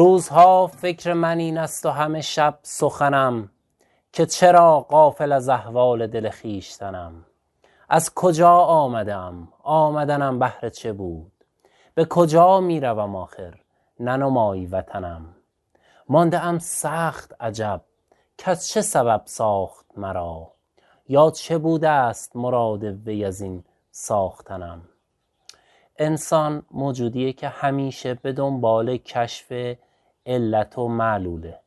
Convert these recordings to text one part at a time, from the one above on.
روزها فکر من این است و همه شب سخنم که چرا غافل از احوال دل خویشتنم؟ از کجا آمده ام آمدنم بهر چه بود؟ به کجا می روم آخر ننمایی وطنم. مانده ام سخت عجب کز چه سبب ساخت مرا؟ یا چه بوده است مراد وی از این ساختنم؟ انسان موجودیه که همیشه به دنبال کشف علت و معلوله.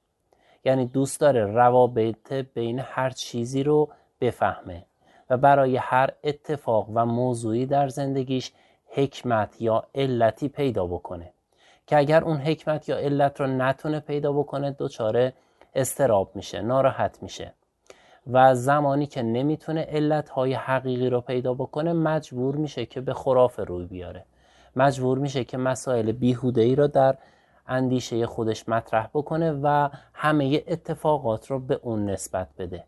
یعنی دوست داره روابط بین هر چیزی رو بفهمه و برای هر اتفاق و موضوعی در زندگیش حکمت یا علتی پیدا بکنه. که اگر اون حکمت یا علت رو نتونه پیدا بکنه دچار استراب میشه ناراحت میشه. و زمانی که نمی‌تونه علتهای حقیقی رو پیدا بکنه مجبور میشه که به خرافه روی بیاره. مجبور میشه که مسائل بیهوده ای رو در اندیشه خودش مطرح بکنه و همه اتفاقات رو به اون نسبت بده.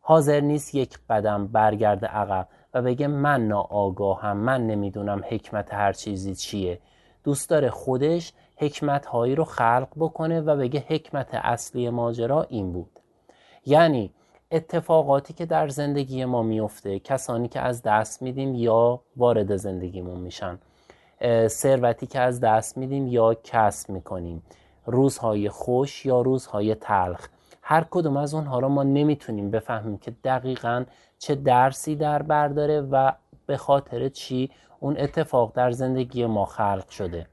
حاضر نیست یک قدم برگرده عقب و بگه من ناآگاهم من نمی‌دونم حکمت هر چیزی چیه. دوست داره خودش حکمت هایی رو خلق بکنه و بگه حکمت اصلی ماجرا این بود. یعنی اتفاقاتی که در زندگی ما میفته کسانی که از دست میدیم یا وارد زندگیمون میشن. ثروتی که از دست میدیم یا کسب می‌کنیم. روزهای خوش یا روزهای تلخ. هر کدوم از اونها رو ما نمی‌تونیم بفهمیم که دقیقا چه درسی در برداره و به خاطر چی اون اتفاق در زندگی ما خلق شده.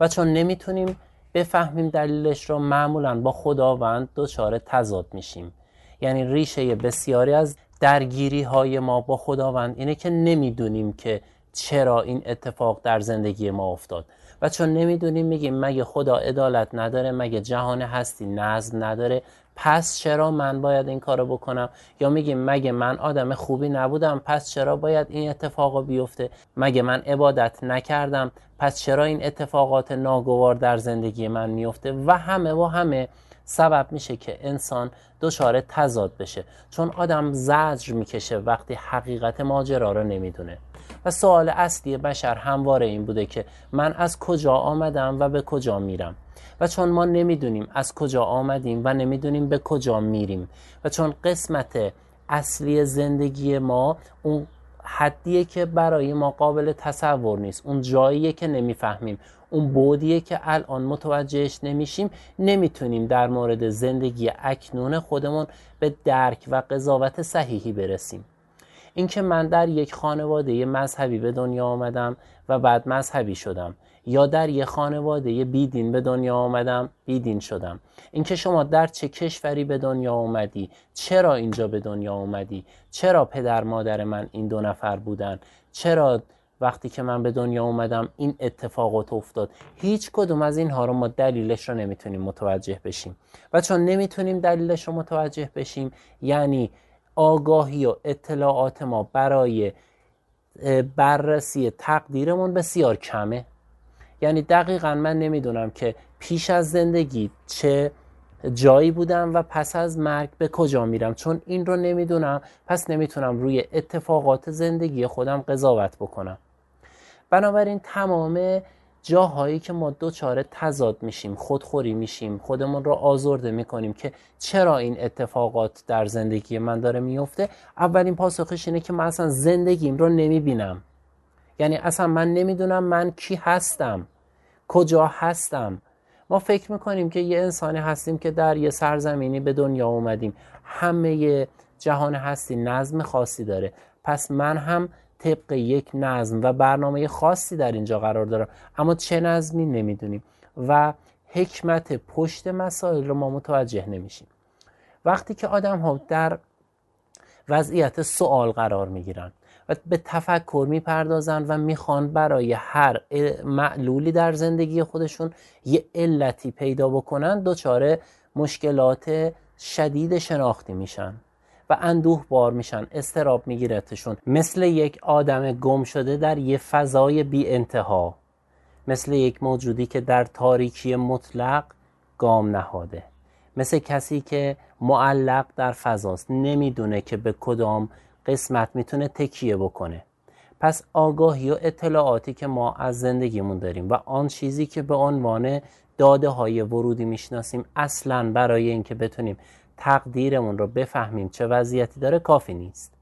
و چون نمی‌تونیم بفهمیم دلیلش رو معمولا با خداوند دچار تضاد میشیم. یعنی ریشه بسیاری از درگیری های ما با خداوند اینه که نمی‌دونیم که چرا این اتفاق در زندگی ما افتاد؟ و چون نمی‌دونیم میگیم مگه خدا عدالت نداره مگه جهان هستی نظم نداره پس چرا من باید این کارو بکنم؟ یا میگیم مگه من آدم خوبی نبودم پس چرا باید این اتفاق بیفته؟ مگه من عبادت نکردم پس چرا این اتفاقات ناگوار در زندگی من میفته و همه و همه سبب میشه که انسان دچار تضاد بشه. چون آدم زجر می‌کشه وقتی حقیقت ماجرا رو نمی‌دونه. و سوال اصلی بشر همواره این بوده که من از کجا آمدم و به کجا میرم؟ و چون ما نمی‌دونیم از کجا آمدیم و نمی‌دونیم به کجا میریم. و چون قسمت اصلی زندگی ما اون حدیه که برای ما قابل تصور نیست اون جاییه که نمی‌فهمیم. اون بودیه که الان متوجهش نمیشیم. نمی‌تونیم در مورد زندگی اکنون خودمون به درک و قضاوت صحیحی برسیم. اینکه من در یک خانواده مذهبی به دنیا آمدم و بعد مذهبی شدم یا در یک خانواده بیدین به دنیا آمدم بیدین شدم. اینکه شما در چه کشوری به دنیا آمدی چرا اینجا به دنیا آمدی چرا پدر مادر من این دو نفر بودن؟ چرا وقتی که من به دنیا اومدم این اتفاقات افتاد. هیچ کدوم از اینها رو ما دلیلش رو نمی‌تونیم متوجه بشیم. و چون نمی‌تونیم دلیلش رو متوجه بشیم یعنی آگاهی و اطلاعات ما برای بررسی تقدیرمون بسیار کمه. یعنی دقیقا من نمی‌دونم که پیش از زندگی چه جایی بودم و پس از مرگ به کجا میرم. چون این رو نمی‌دونم پس نمی‌تونم روی اتفاقات زندگی خودم قضاوت بکنم. بنابراین تمام جاهایی که ما دوچاره تضاد میشیم خودخوری میشیم خودمون رو آزرده می‌کنیم که چرا این اتفاقات در زندگی من داره میفته اولین پاسخش اینه که من اصلا زندگیم رو نمی‌بینم. یعنی اصلا من نمی‌دونم من کی هستم کجا هستم. ما فکر می‌کنیم که یه انسانی هستیم که در یه سرزمینی به دنیا اومدیم. همه جهان هستی نظم خاصی داره. پس من هم طبق یک نظم و برنامه خاصی در اینجا قرار دارم. اما چه نظمی نمی‌دونیم و حکمت پشت مسائل رو ما متوجه نمیشیم. وقتی که آدم ها در وضعیت سوال قرار می‌گیرن و به تفکر می‌پردازن و می‌خوان برای هر معلولی در زندگی خودشون یه علتی پیدا بکنن دچار مشکلات شدید شناختی میشن. و اندوه بار میشن استراب میگیرتشون. مثل یک آدم گم شده در یه فضای بی انتها. مثل یک موجودی که در تاریکی مطلق گام نهاده. مثل کسی که معلق در فضاست نمی‌دونه که به کدام قسمت می‌تونه تکیه بکنه. پس آگاهی و اطلاعاتی که ما از زندگیمون داریم و آن چیزی که به عنوان داده های ورودی می‌شناسیم اصلا برای اینکه بتونیم تقدیرمون رو بفهمیم چه وضعیتی داره کافی نیست.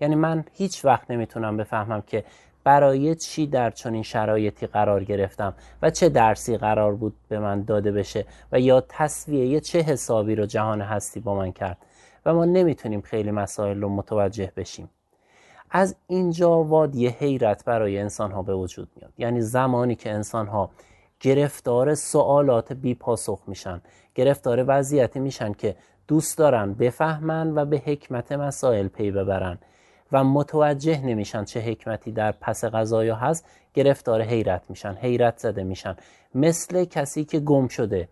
یعنی من هیچ وقت نمی‌تونم بفهمم که برای چی در چنین شرایطی قرار گرفتم و چه درسی قرار بود به من داده بشه و یا تصویه چه حسابی رو جهان هستی با من کرد و ما نمی‌تونیم خیلی مسائل رو متوجه بشیم. از اینجا وادی حیرت برای انسان ها به وجود میاد. یعنی زمانی که انسان ها گرفتار سوالات بی پاسخ میشن گرفتار وضعیتی میشن که دوست دارن بفهمن و به حکمت مسائل پی ببرن و متوجه نمیشن چه حکمتی در پس غذایا هست گرفتار حیرت میشن حیرت زده میشن. مثل کسی که گم شده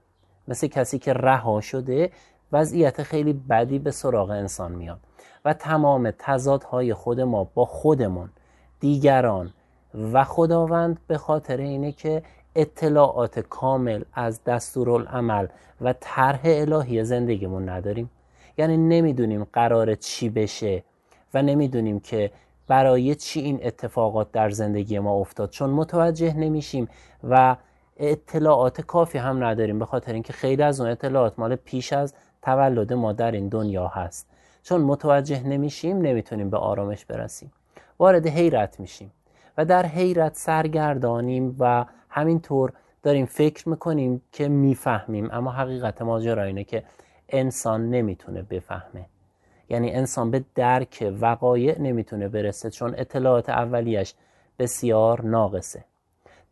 مثل کسی که رها شده وضعیت خیلی بدی به سراغ انسان میاد. و تمام تضادهای خود ما با خودمون دیگران و خداوند به خاطر اینه که اطلاعات کامل از دستورالعمل و طرح الهی زندگیمون نداریم. یعنی نمی‌دونیم قرار چی بشه و نمی‌دونیم که برای چی این اتفاقات در زندگی ما افتاد. چون متوجه نمیشیم و اطلاعات کافی هم نداریم به خاطر اینکه خیلی از اون اطلاعات مال پیش از تولد ما در این دنیا هست. چون متوجه نمیشیم نمی‌تونیم به آرامش برسیم. وارد حیرت میشیم و در حیرت سرگردانیم و همینطور داریم فکر می‌کنیم که می‌فهمیم اما حقیقت ماجرا اینه که انسان نمی‌تونه بفهمه. یعنی انسان به درک وقایع نمی‌تونه برسه چون اطلاعات اولیش بسیار ناقصه.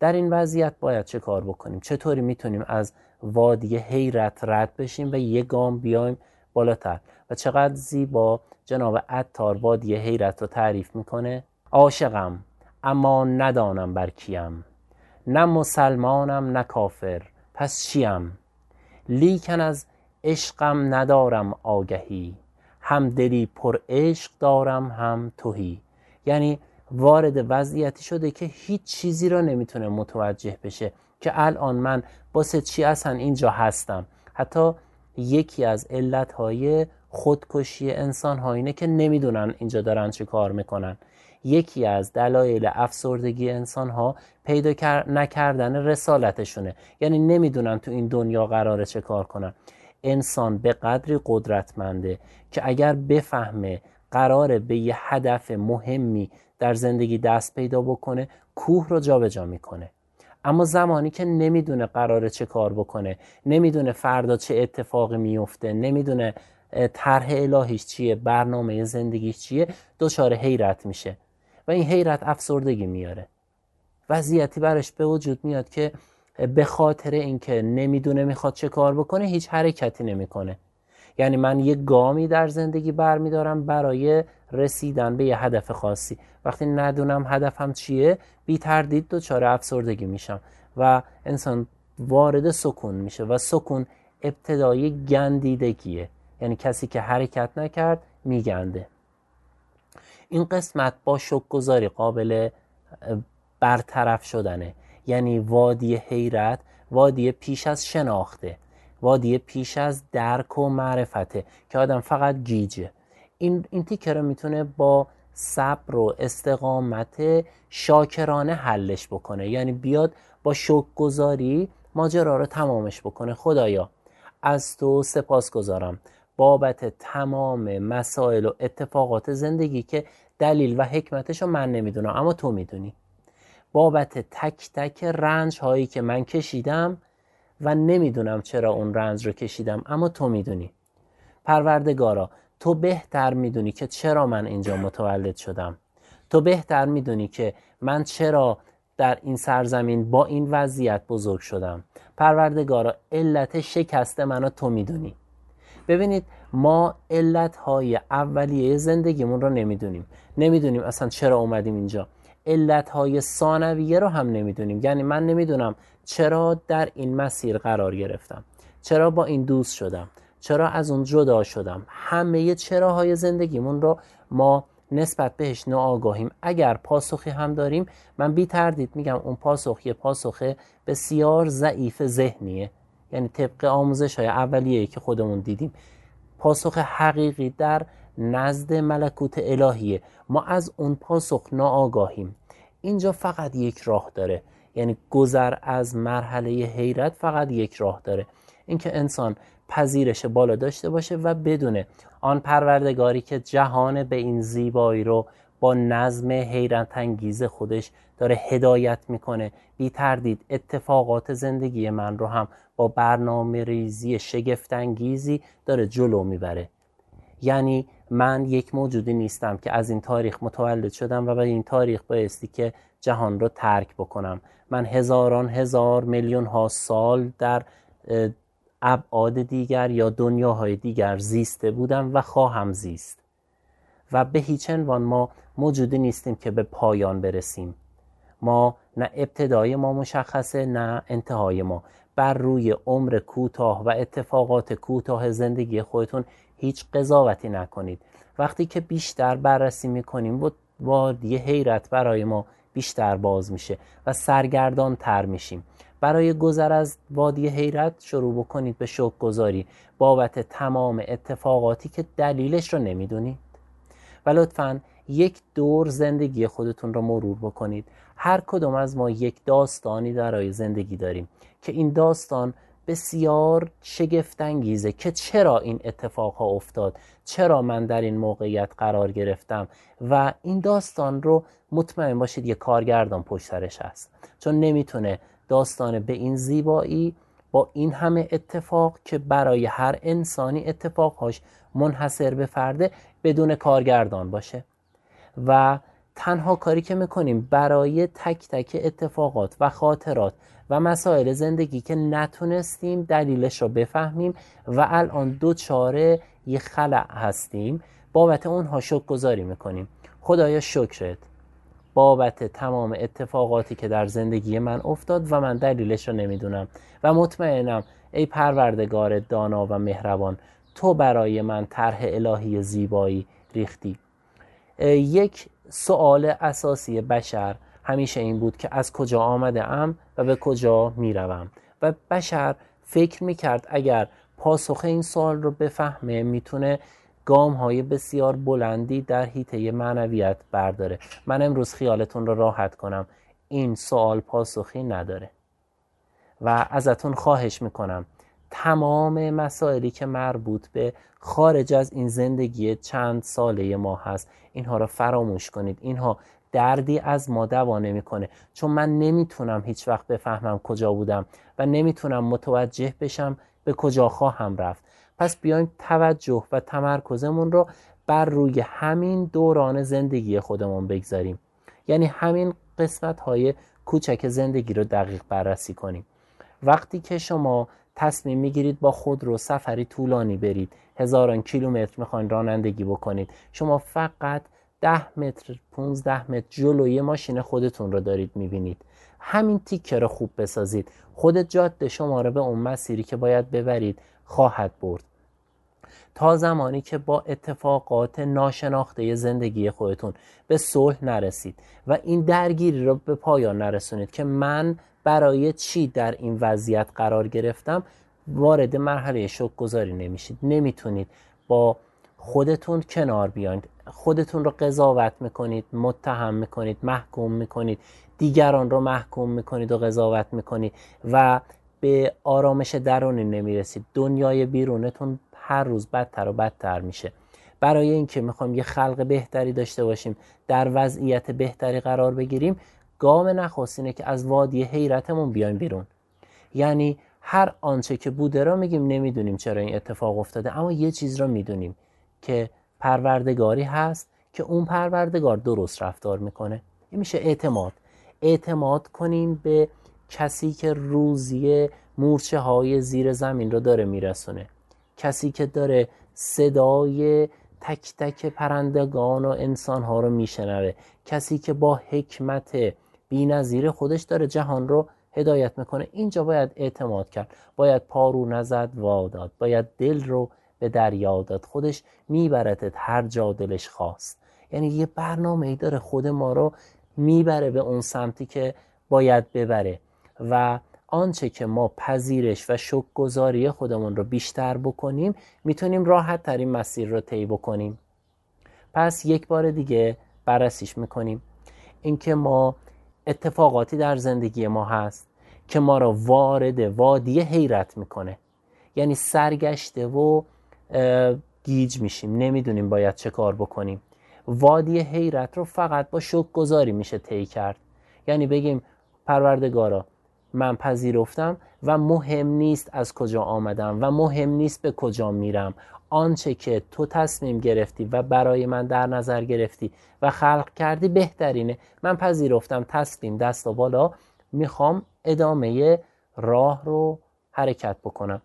در این وضعیت باید چه کار بکنیم؟ چطوری می‌تونیم از وادی حیرت رد بشیم و یک گام بیایم بالاتر؟ و چقدر زیبا جناب عطار وادی حیرت رو تعریف می‌کنه؟ عاشقم اما ندانم بر کیم. نه مسلمانم نه کافر. پس چیم؟ لیکن از عشقم ندارم آگهی. هم دلی پر عشق دارم هم توهی یعنی وارد وضعیتی شده که هیچ چیزی را نمی‌تونه متوجه بشه که الان من باسه چی اصلا اینجا هستم. حتی یکی از علتهای خودکشی انسان ها اینه که نمی‌دونن اینجا دارن چه کار می‌کنن. یکی از دلایل افسردگی انسان ها پیدا نکردن رسالتشونه. یعنی نمی‌دونن تو این دنیا قراره چه کار کنن. انسان به قدری قدرتمنده که اگر بفهمه قراره به یه هدف مهمی در زندگی دست پیدا بکنه کوه رو جابجا می‌کنه. اما زمانی که نمی‌دونه قراره چه کار بکنه نمی‌دونه فردا چه اتفاقی میفته نمی‌دونه طرح الهیش چیه برنامه زندگیش چیه دچار حیرت میشه. و این حیرت افسردگی میاره. وضعیتی برش به وجود میاد که به خاطر اینکه نمی‌دونه می‌خواد چه کار بکنه هیچ حرکتی نمی‌کنه. یعنی من یه گامی در زندگی برمیدارم برای رسیدن به یه هدف خاصی. وقتی ندونم هدفم چیه بی تردید دچار افسردگی میشم و انسان وارد سکون میشه و سکون ابتدای گندیدگیه. یعنی کسی که حرکت نکرد میگنده. این قسمت با شک قابل برطرف شدنه. یعنی وادی حیرت وادی پیش از شناخته وادی پیش از درک و معرفته که آدم فقط گیجه. این, این تیکه رو می‌تونه با صبر و استقامت شاکرانه حلش بکنه. یعنی بیاد با شک گذاری ماجرا رو تمامش بکنه. خدایا از تو سپاس گذارم بابت تمام مسائل و اتفاقات زندگی که دلیل و حکمتش رو من نمی‌دونم اما تو می‌دونی. بابت تک تک رنج هایی که من کشیدم و نمی‌دونم چرا اون رنج رو کشیدم اما تو می‌دونی. پروردگارا تو بهتر می‌دونی که چرا من اینجا متولد شدم. تو بهتر می‌دونی که من چرا در این سرزمین با این وضعیت بزرگ شدم. پروردگارا علت شکست منو تو می‌دونی. ببینید ما علت های اولیه زندگیمون رو نمی‌دونیم. نمی‌دونیم اصلا چرا اومدیم اینجا. علت های ثانویه رو هم نمی‌دونیم. یعنی من نمی‌دونم چرا در این مسیر قرار گرفتم. چرا با این دوست شدم. چرا از اون جدا شدم. همه چراهای زندگیمون رو ما نسبت بهش ناآگاهیم. اگر پاسخی هم داریم من بی تردید میگم اون پاسخ یه پاسخ بسیار ضعیف ذهنیه. یعنی طبق آموزش های اولیه که خودمون دیدیم پاسخ حقیقی در نزد ملکوت الهیه. ما از اون پاسخ ناآگاهیم. اینجا فقط یک راه داره. یعنی گذر از مرحله حیرت فقط یک راه داره. اینکه انسان پذیرش بالا داشته باشه و بدونه آن پروردگاری که جهان به این زیبایی رو با نظم حیرت انگیز خودش داره هدایت می‌کنه. بی تردید اتفاقات زندگی من رو هم با برنامه ریزی شگفت انگیزی داره جلو می‌بره. یعنی من یک موجودی نیستم که از این تاریخ متولد شدم و به این تاریخ بایستی که جهان رو ترک بکنم. من هزاران هزار میلیون ها سال در ابعاد دیگر یا دنیاهای دیگر زیسته بودم و خواهم زیست. و به هیچ عنوان ما موجودی نیستیم که به پایان برسیم. ما نه ابتدای ما مشخصه نه انتهای ما. بر روی عمر کوتاه و اتفاقات کوتاه زندگی خودتون هیچ قضاوتی نکنید. وقتی که بیشتر بررسی می‌کنیم و وادی حیرت برای ما بیشتر باز میشه و سرگردان تر میشیم. برای گذر از وادی حیرت شروع بکنید به شوک گذاری بابت تمام اتفاقاتی که دلیلش رو نمی‌دونید لطفا یک دور زندگی خودتون رو مرور بکنید. هر کدوم از ما یک داستانی درای زندگی داریم که این داستان بسیار شگفتانگیزه که چرا این اتفاق ها افتاد چرا من در این موقعیت قرار گرفتم و این داستان رو مطمئن باشید یه کارگردان پشترش هست. چون نمی‌تونه داستان به این زیبایی با این همه اتفاق که برای هر انسانی اتفاقهاش منحصر به فرده بدون کارگردان باشه. و تنها کاری که می‌کنیم برای تک تک اتفاقات و خاطرات و مسائل زندگی که نتونستیم دلیلش رو بفهمیم و الان دو چاره یه خلع هستیم بابت اونها شک گذاری می‌کنیم. خدایا شکرت. بابت تمام اتفاقاتی که در زندگی من افتاد و من دلیلش رو نمی‌دونم. و مطمئنم ای پروردگار دانا و مهربان تو برای من طرح الهی زیبایی ریختی. یک سوال اساسی بشر همیشه این بود که از کجا آمده ام و به کجا می‌روم. و بشر فکر می‌کرد اگر پاسخ این سوال رو بفهمه می‌تونه گام های بسیار بلندی در حیطه معنویت برداره. من امروز خیالتون رو راحت کنم. این سوال پاسخی نداره. و ازتون خواهش می‌کنم. تمام مسائلی که مربوط به خارج از این زندگی چند ساله ما هست اینها رو فراموش کنید. اینها دردی از ما دوا نمی‌کنه چون من نمی‌تونم هیچ وقت بفهمم کجا بودم و نمی‌تونم متوجه بشم به کجا خواهم رفت. پس بیایم توجه و تمرکزمون رو بر روی همین دوران زندگی خودمون بگذاریم. یعنی همین قسمت های کوچک زندگی رو دقیق بررسی کنیم. وقتی که شما تصمیم می‌گیرید با خود رو سفری طولانی برید هزاران کیلومتر می‌خواین رانندگی بکنید شما فقط ده متر 15 متر جلوی ماشین خودتون رو دارید می‌بینید. همین تیکه رو خوب بسازید. خود جاده شما رو به اون مسیری که باید ببرید خواهد برد. تا زمانی که با اتفاقات ناشناخته زندگی خودتون به صلح نرسید و این درگیری رو به پایان نرسونید که من برای چی در این وضعیت قرار گرفتم وارد مرحله شک گذاری نمیشید. نمی‌تونید با خودتون کنار بیاید. خودتون رو قضاوت می‌کنید متهم می‌کنید محکوم می‌کنید. دیگران رو محکوم می‌کنید و قضاوت می‌کنید و به آرامش درونی نمی‌رسید. دنیای بیرونتون هر روز بدتر و بدتر میشه. برای اینکه می‌خوایم یه خلق بهتری داشته باشیم در وضعیت بهتری قرار بگیریم گام نخستینه که از وادی حیرتمون بیایم بیرون. یعنی هر آنچه که بوده را میگیم نمی‌دونیم چرا این اتفاق افتاده اما یه چیز را می‌دونیم که پروردگاری هست که اون پروردگار درست رفتار می‌کنه. این میشه اعتماد. اعتماد کنیم به کسی که روزی مورچه های زیر زمین رو داره میرسونه. کسی که داره صدای تک تک پرندگان و انسان ها رو میشنوه. کسی که با حکمت بی نظیر خودش داره جهان رو هدایت می‌کنه. اینجا باید اعتماد کرد. باید پارو نزد واداد. باید دل رو به دریا داد. خودش میبرتت هر جا دلش خواست. یعنی یه برنامه ای داره خود ما رو می‌بره به اون سمتی که باید ببره. و آنچه که ما پذیرش و شک گذاری خودمون رو بیشتر بکنیم می‌تونیم راحت ترین مسیر رو طی بکنیم. پس یک بار دیگه بررسیش می‌کنیم. اینکه ما اتفاقاتی در زندگی ما هست که ما را وارد وادی حیرت می‌کنه. یعنی سرگشته و گیج میشیم. نمی‌دونیم باید چه کار بکنیم. وادی حیرت رو فقط با شک گذاری میشه طی کرد. یعنی بگیم پروردگارا من پذیرفتم و مهم نیست از کجا آمدم و مهم نیست به کجا میرم. آنچه که تو تصمیم گرفتی و برای من در نظر گرفتی و خلق کردی بهترینه. من پذیرفتم تسلیم دست و بالا. می‌خوام ادامه راه رو حرکت بکنم.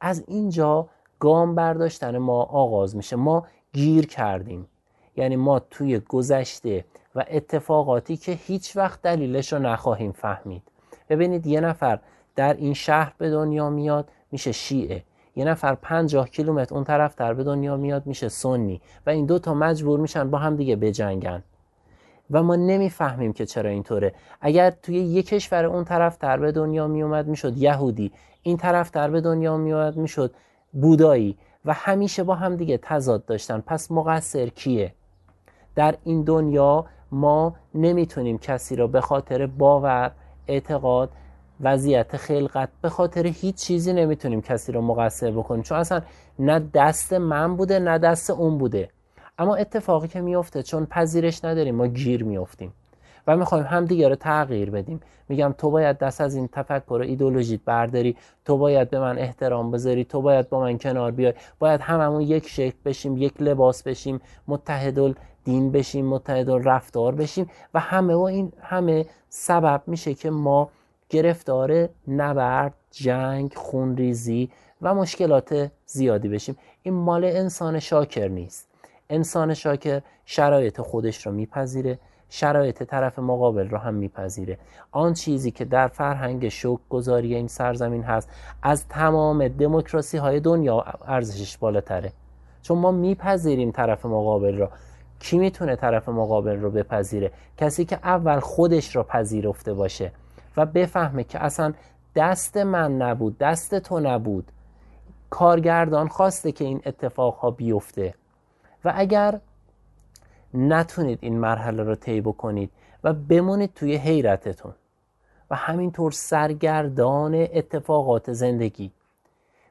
از اینجا گام برداشتن ما آغاز میشه. ما گیر کردیم. یعنی ما توی گذشته و اتفاقاتی که هیچ وقت دلیلش رو نخواهیم فهمید. ببینید یه نفر در این شهر به دنیا میاد میشه شیعه. یه نفر پنجاه کیلومتر اون طرف تر به دنیا میاد میشه سنی. و این دو تا مجبور میشن با هم دیگه بجنگن. و ما نمی‌فهمیم که چرا اینطوره. اگر توی یک کشور اون طرف تر به دنیا میومد می‌شد یهودی. این طرف تر به دنیا میومد می‌شد بودایی. و همیشه با هم دیگه تضاد داشتن. پس مقصر کیه؟ در این دنیا ما نمی‌تونیم کسی را به خاطر باور اعتقاد وضعیت خلقت به خاطر هیچ چیزی نمی‌تونیم کسی رو مقصر بکنیم. چون اصلا نه دست من بوده نه دست اون بوده. اما اتفاقی که میفته چون پذیرش نداریم ما گیر میفتیم و می‌خوایم هم دیگه رو تغییر بدیم. میگم تو باید دست از این تفکر و ایدولوژیت برداری. تو باید به من احترام بذاری. تو باید با من کنار بیای. باید هممون یک شکل بشیم یک لباس بشیم متحد دین بشیم متحد رفتار بشیم و همه و این همه سبب میشه که ما گرفتار نبرد جنگ خونریزی و مشکلات زیادی بشیم. این مال انسان شاکر نیست. انسان شاکر شرایط خودش رو میپذیره. شرایط طرف مقابل رو هم میپذیره. آن چیزی که در فرهنگ شوک گذاری این سرزمین هست از تمام دموکراسی های دنیا ارزشش بالاتره. چون ما میپذیریم طرف مقابل رو. کی می‌تونه طرف مقابل رو بپذیره؟ کسی که اول خودش رو پذیرفته باشه و بفهمه که اصلا دست من نبود دست تو نبود. کارگردان خواسته که این اتفاق ها بیفته. و اگر نتونید این مرحله رو طی بکنید و بمونید توی حیرتتون. و همینطور سرگردان اتفاقات زندگی.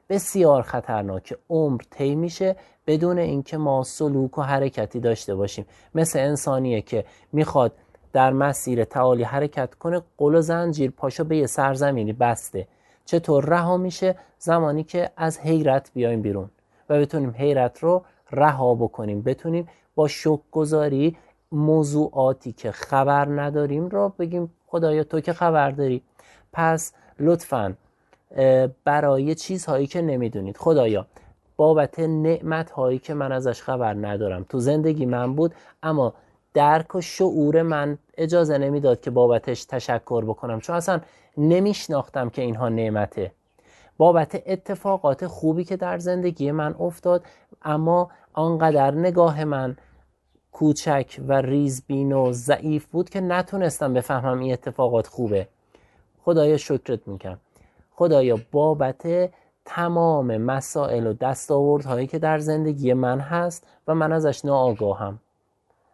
بسیار خطرناک عمر طی میشه بدون اینکه ما سلوک و حرکتی داشته باشیم. مثل انسانیه که می‌خواد در مسیر تعالی حرکت کنه قل و زنجیر پاشو به یه سرزمینی بسته. چطور رها میشه؟ زمانی که از حیرت بیایم بیرون و بتونیم حیرت رو رها بکنیم بتونیم با شک گذاری موضوعاتی که خبر نداریم رو بگیم خدایا تو که خبر داری. پس لطفا برای چیزهایی که نمی‌دونید. خدایا بابت نعمت هایی که من ازش خبر ندارم. تو زندگی من بود اما درک و شعور من اجازه نمی‌داد که بابتش تشکر بکنم. چون اصلا نمیشناختم که اینها نعمته. بابت اتفاقات خوبی که در زندگی من افتاد اما آنقدر نگاه من کوچک و ریزبین و ضعیف بود که نتونستم بفهمم این اتفاقات خوبه. خدایا شکرت می‌کنم. خدایا بابت تمام مسائل و دستاوردهایی که در زندگی من هست و من ازش ناآگاهم.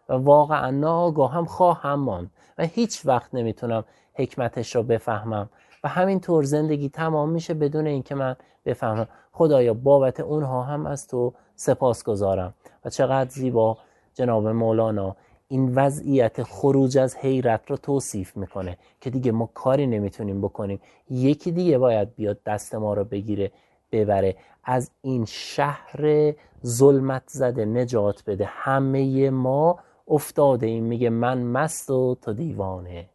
و واقعا ناآگاهم خواهم ماند و هیچ وقت نمی‌تونم حکمتش رو بفهمم. و همینطور زندگی تمام میشه بدون اینکه من بفهمم. خدایا بابت اونها هم از تو سپاس گذارم و چقدر زیبا جناب مولانا این وضعیت خروج از حیرت رو توصیف می‌کنه که دیگه ما کاری نمی‌تونیم بکنیم. یکی دیگه باید بیاد دست ما رو بگیره ببره. از این شهر ظلمت زده نجات بده. همه ما افتاده این میگه من مست و تو دیوانه.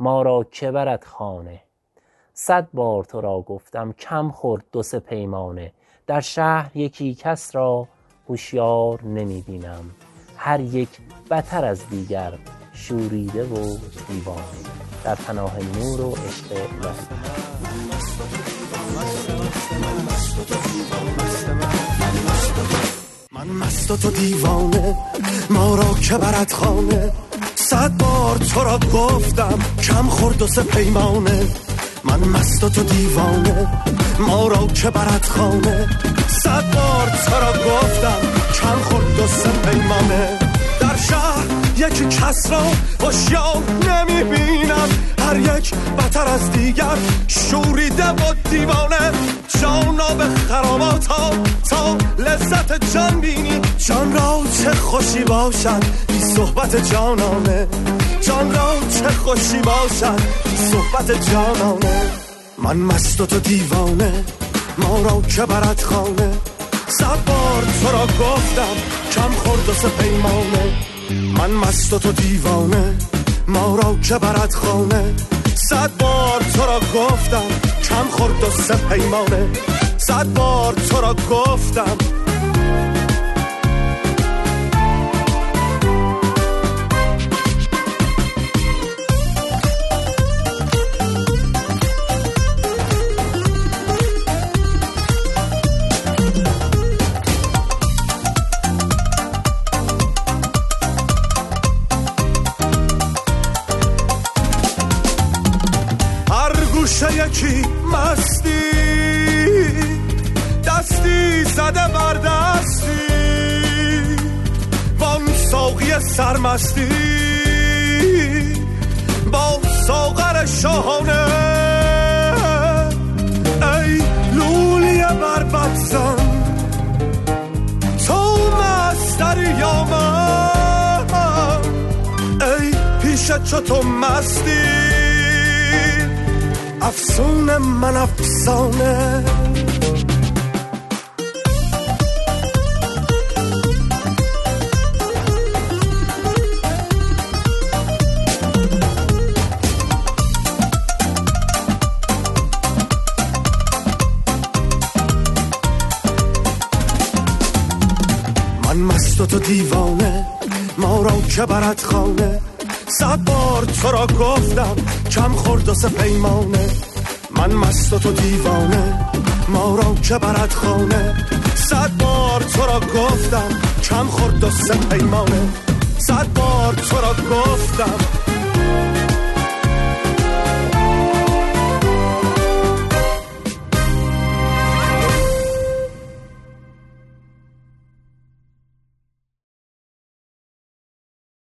ما را که برد خانه. صد بار تو را گفتم کم خورد دو سه پیمانه. در شهر یکی کس را هوشیار نمی‌بینم. هر یک بتر از دیگر شوریده و دیوانه در پناه نور و عشق من مست تو دیوانه ما را که برد خانه. صد بار تو را گفتم کم خورد و سه پیمانه. من مست تو دیوانه ما را که برد خانه. صد بار تو را گفتم کم خورد و سه پیمانه. در شهر یکی کس را خوشیار نمی بینم تر از دیگر شوریده و دیوانه. جانا به خراباتا تا لذت جان بینی. جان را چه خوشی باشد بی صحبت جانانه. جان را چه خوشی باشد بی صحبت جانانه. من مست و تو دیوانه. ما را که برد خانه. صد بار تو را گفتم کم خورد و پیمانه من مست و تو دیوانه ما را که برد خانه. صد بار تو را گفتم کم خورد و پیمانه صد بار تو را گفتم یکی مستی؟ دستی زده بر دستی. وان ساقی سرمستی. با ساغر شاهانه. ای لولی بر بدزن تو مستر یا من ای پیش چطور مستی. افسون من افسانه. من مست و تو دیوانه ما را که برد خانه. صد بار تو را گفتم کم خورد و پیمانه من مست و تو دیوانه ما را که برد خانه. صد بار تو را گفتم کم خورد و پیمانه صد بار تو را گفتم.